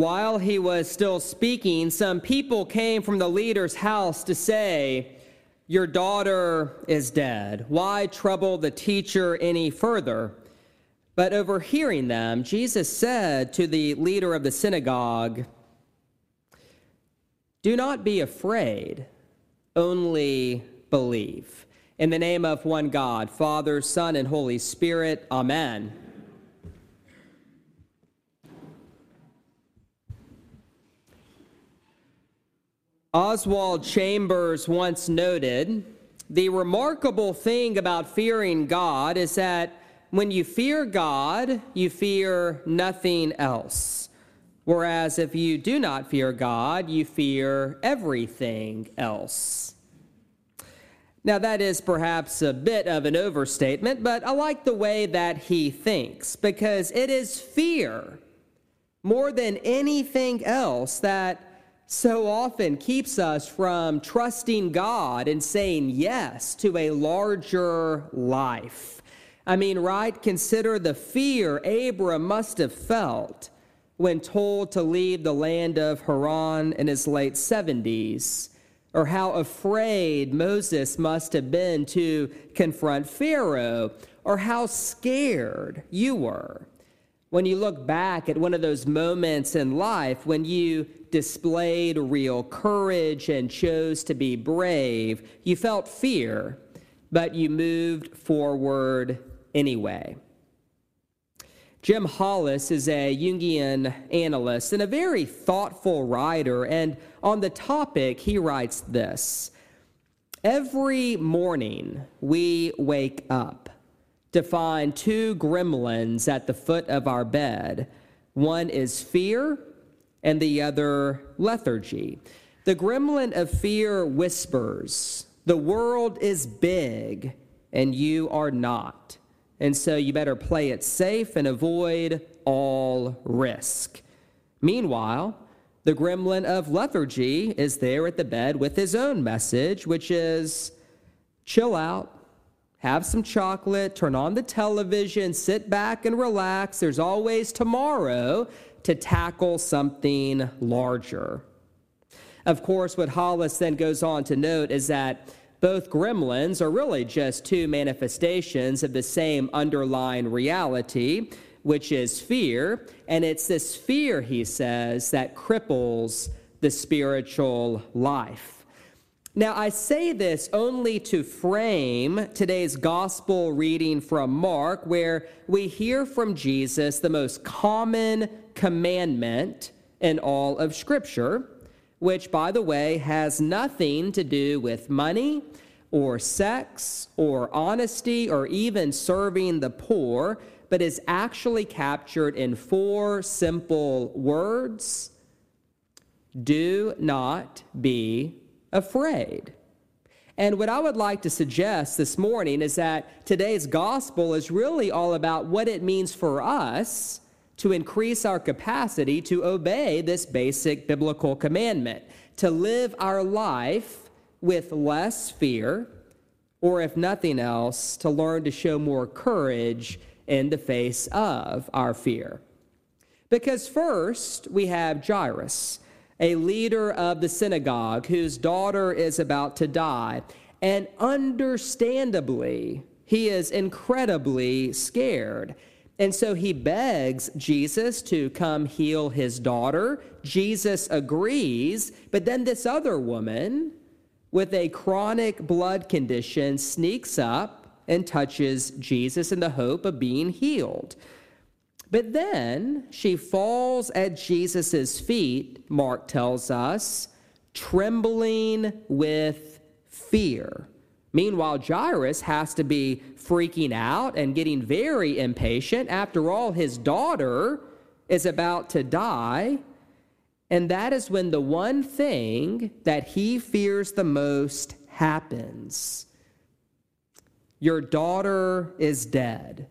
While he was still speaking, some people came from the leader's house to say, Your daughter is dead. Why trouble the teacher any further? But overhearing them, Jesus said to the leader of the synagogue, Do not be afraid, only believe. In the name of one God, Father, Son, and Holy Spirit, Amen. Oswald Chambers once noted the remarkable thing about fearing God is that when you fear God, you fear nothing else. Whereas if you do not fear God, you fear everything else. Now, that is perhaps a bit of an overstatement, but I like the way that he thinks because it is fear more than anything else that so often keeps us from trusting God and saying yes to a larger life. I mean, right? Consider the fear Abram must have felt when told to leave the land of Haran in his late 70s, or how afraid Moses must have been to confront Pharaoh, or how scared you were when you look back at one of those moments in life when you displayed real courage and chose to be brave, you felt fear, but you moved forward anyway. Jim Hollis is a Jungian analyst and a very thoughtful writer. And on the topic, he writes this Every morning we wake up to find two gremlins at the foot of our bed. One is fear, and the other lethargy. The gremlin of fear whispers, The world is big, and you are not. And so you better play it safe and avoid all risk. Meanwhile, the gremlin of lethargy is there at the bed with his own message, which is chill out, have some chocolate, turn on the television, sit back and relax. There's always tomorrow to tackle something larger. Of course, what Hollis then goes on to note is that both gremlins are really just two manifestations of the same underlying reality, which is fear. And it's this fear, he says, that cripples the spiritual life. Now, I say this only to frame today's gospel reading from Mark, where we hear from Jesus the most common commandment in all of Scripture, which, by the way, has nothing to do with money or sex or honesty or even serving the poor, but is actually captured in four simple words. Do not be afraid. And what I would like to suggest this morning is that today's gospel is really all about what it means for us to increase our capacity to obey this basic biblical commandment, to live our life with less fear, or if nothing else, to learn to show more courage in the face of our fear. Because first, we have Jairus a leader of the synagogue whose daughter is about to die. And understandably, he is incredibly scared. And so he begs Jesus to come heal his daughter. Jesus agrees, but then this other woman with a chronic blood condition sneaks up and touches Jesus in the hope of being healed. But then she falls at Jesus' feet, Mark tells us, trembling with fear. Meanwhile, Jairus has to be freaking out and getting very impatient. After all, his daughter is about to die, and that is when the one thing that he fears the most happens. Your daughter is dead,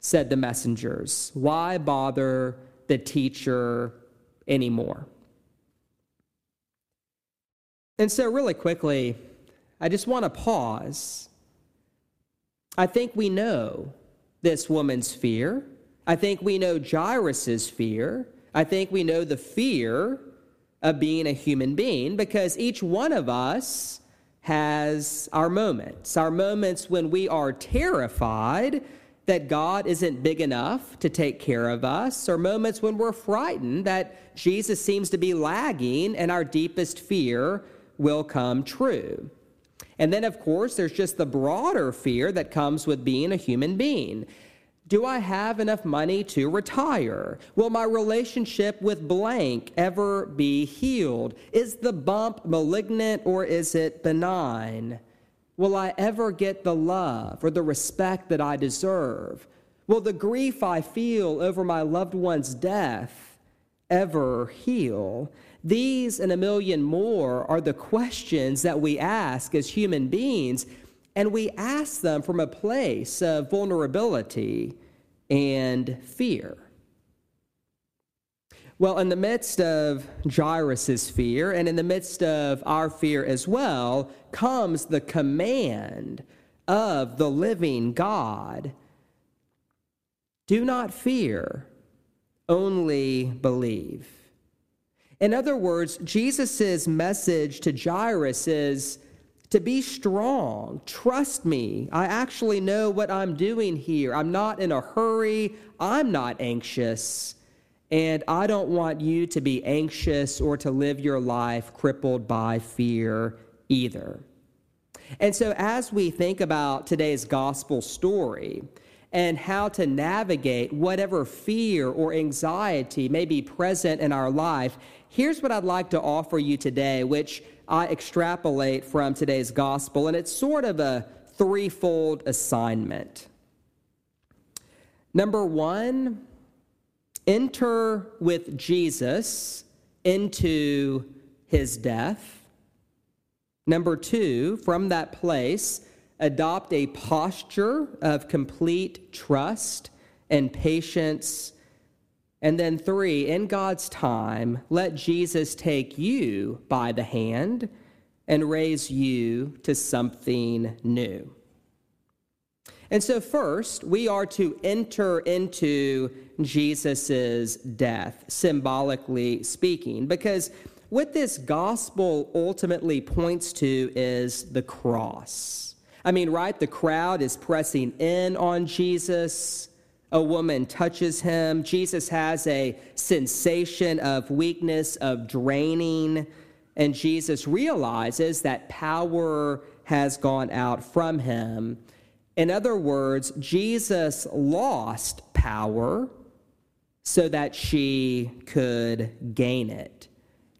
said the messengers. Why bother the teacher anymore? And so, really quickly, I just want to pause. I think we know this woman's fear. I think we know Jairus' fear. I think we know the fear of being a human being because each one of us has our moments, our moments when we are terrified that God isn't big enough to take care of us, or moments when we're frightened that Jesus seems to be lagging and our deepest fear will come true. And then, of course, there's just the broader fear that comes with being a human being. Do I have enough money to retire? Will my relationship with blank ever be healed? Is the bump malignant or is it benign? Will I ever get the love or the respect that I deserve? Will the grief I feel over my loved one's death ever heal? These and a million more are the questions that we ask as human beings, and we ask them from a place of vulnerability and fear. Well, in the midst of Jairus' fear and in the midst of our fear as well comes the command of the living God do not fear, only believe. In other words, Jesus' message to Jairus is to be strong. Trust me. I actually know what I'm doing here. I'm not in a hurry. I'm not anxious. And I don't want you to be anxious or to live your life crippled by fear either. And so, as we think about today's gospel story, and how to navigate whatever fear or anxiety may be present in our life, here's what I'd like to offer you today, which I extrapolate from today's gospel, and it's sort of a threefold assignment. Number one, enter with Jesus into his death. Number two, from that place, adopt a posture of complete trust and patience. And then, three, in God's time, let Jesus take you by the hand and raise you to something new. And so, first, we are to enter into Jesus' death, symbolically speaking, because what this gospel ultimately points to is the cross. I mean, right? The crowd is pressing in on Jesus. A woman touches him. Jesus has a sensation of weakness, of draining. And Jesus realizes that power has gone out from him. In other words, Jesus lost power so that she could gain it.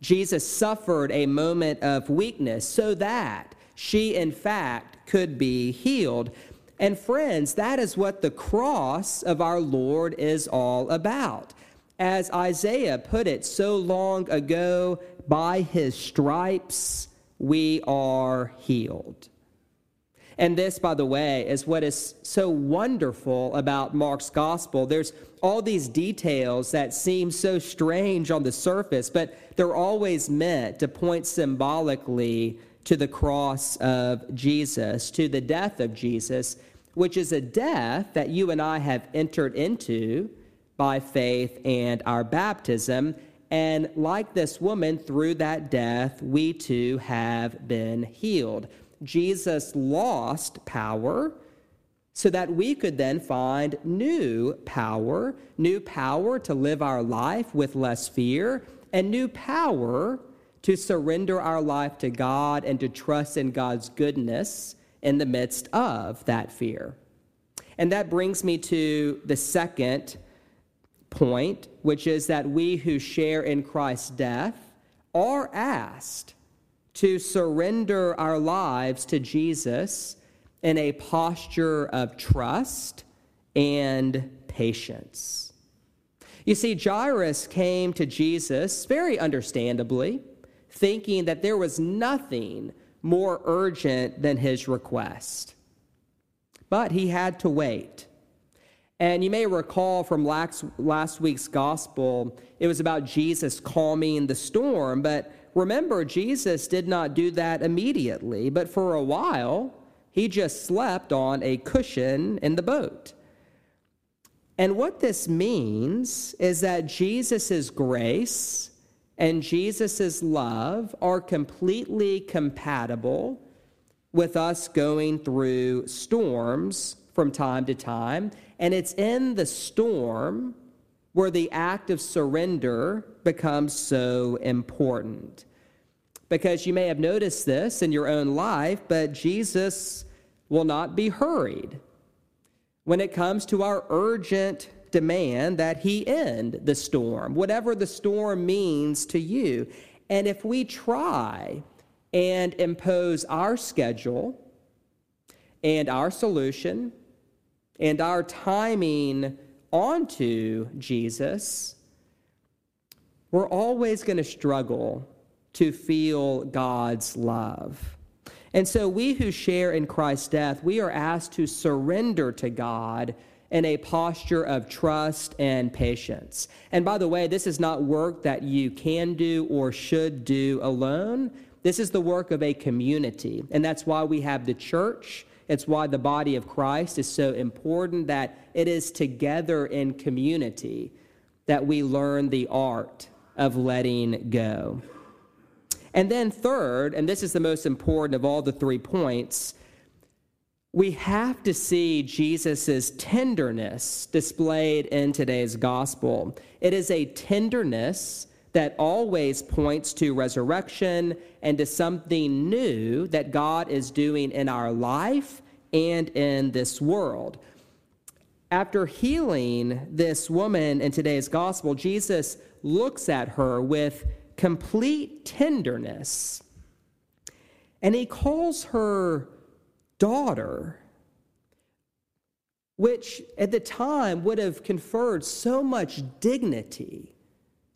Jesus suffered a moment of weakness so that she, in fact, could be healed. And friends, that is what the cross of our Lord is all about. As Isaiah put it so long ago, by his stripes we are healed. And this, by the way, is what is so wonderful about Mark's gospel. There's all these details that seem so strange on the surface, but they're always meant to point symbolically to the cross of Jesus, to the death of Jesus, which is a death that you and I have entered into by faith and our baptism. And like this woman, through that death, we too have been healed. Jesus lost power so that we could then find new power, new power to live our life with less fear, and new power to surrender our life to God and to trust in God's goodness in the midst of that fear. And that brings me to the second point, which is that we who share in Christ's death are asked to surrender our lives to Jesus in a posture of trust and patience. You see, Jairus came to Jesus very understandably, thinking that there was nothing more urgent than his request. But he had to wait. And you may recall from last, last week's gospel, it was about Jesus calming the storm. But remember, Jesus did not do that immediately, but for a while, he just slept on a cushion in the boat. And what this means is that Jesus' grace and Jesus' love are completely compatible with us going through storms from time to time. And it's in the storm where the act of surrender becomes so important. Because you may have noticed this in your own life, but Jesus will not be hurried when it comes to our urgent demand that he end the storm, whatever the storm means to you. And if we try and impose our schedule and our solution and our timing onto Jesus, we're always going to struggle to feel God's love. And so we who share in Christ's death, we are asked to surrender to God in a posture of trust and patience. And by the way, this is not work that you can do or should do alone. This is the work of a community. And that's why we have the church. It's why the body of Christ is so important that it is together in community that we learn the art of letting go. And then, third, and this is the most important of all the three points, we have to see Jesus' tenderness displayed in today's gospel. It is a tenderness that always points to resurrection and to something new that God is doing in our life and in this world. After healing this woman in today's gospel, Jesus looks at her with complete tenderness and he calls her daughter, which at the time would have conferred so much dignity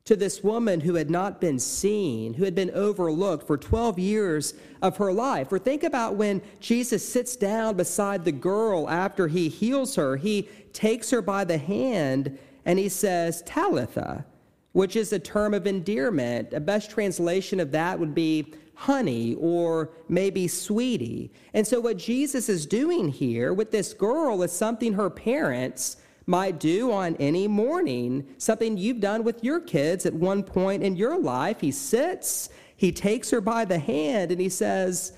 to this woman who had not been seen, who had been overlooked for 12 years of her life. Or think about when Jesus sits down beside the girl after he heals her. He takes her by the hand and he says, Talitha, which is a term of endearment. A best translation of that would be honey or maybe sweetie. And so, what Jesus is doing here with this girl is something her parents might do on any morning, something you've done with your kids at one point in your life. He sits, he takes her by the hand, and he says,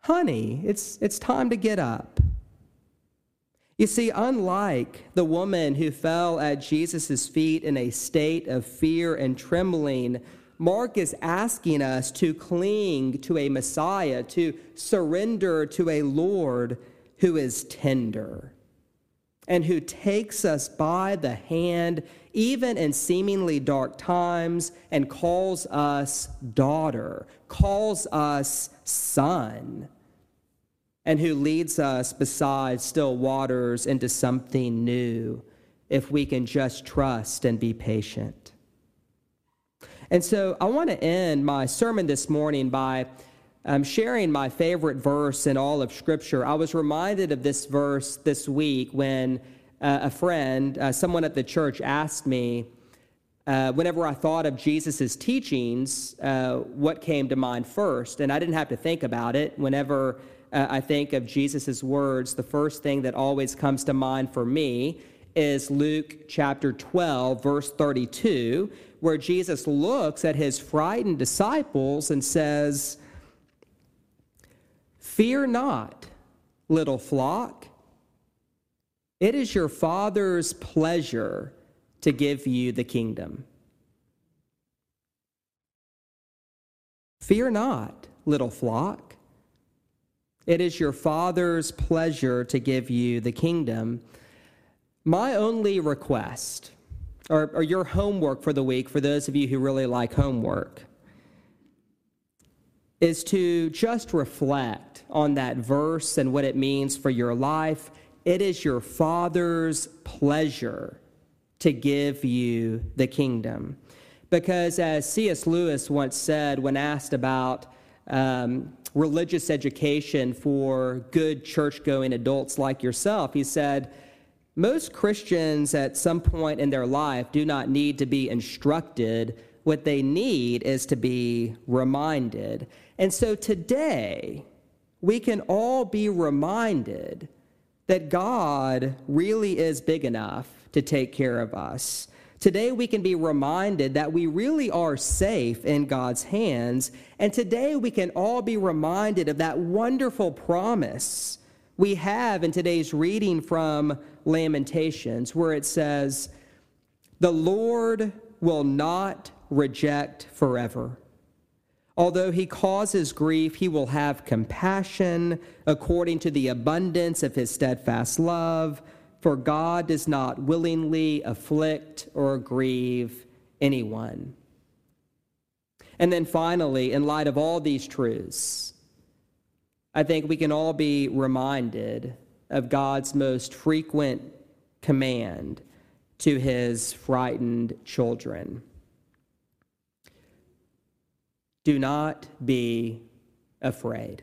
Honey, it's, it's time to get up. You see, unlike the woman who fell at Jesus' feet in a state of fear and trembling, Mark is asking us to cling to a Messiah, to surrender to a Lord who is tender and who takes us by the hand, even in seemingly dark times, and calls us daughter, calls us son, and who leads us beside still waters into something new if we can just trust and be patient. And so I want to end my sermon this morning by um, sharing my favorite verse in all of Scripture. I was reminded of this verse this week when uh, a friend, uh, someone at the church, asked me, uh, whenever I thought of Jesus' teachings, uh, what came to mind first. And I didn't have to think about it. Whenever uh, I think of Jesus' words, the first thing that always comes to mind for me is Luke chapter 12, verse 32, where Jesus looks at his frightened disciples and says, Fear not, little flock. It is your Father's pleasure to give you the kingdom. Fear not, little flock. It is your Father's pleasure to give you the kingdom. My only request or, or your homework for the week, for those of you who really like homework, is to just reflect on that verse and what it means for your life. It is your Father's pleasure to give you the kingdom. Because, as C.S. Lewis once said when asked about um, religious education for good church going adults like yourself, he said, Most Christians at some point in their life do not need to be instructed. What they need is to be reminded. And so today, we can all be reminded that God really is big enough to take care of us. Today, we can be reminded that we really are safe in God's hands. And today, we can all be reminded of that wonderful promise we have in today's reading from Lamentations, where it says, The Lord will not reject forever. Although he causes grief, he will have compassion according to the abundance of his steadfast love. For God does not willingly afflict or grieve anyone. And then finally, in light of all these truths, I think we can all be reminded of God's most frequent command to his frightened children. Do not be afraid.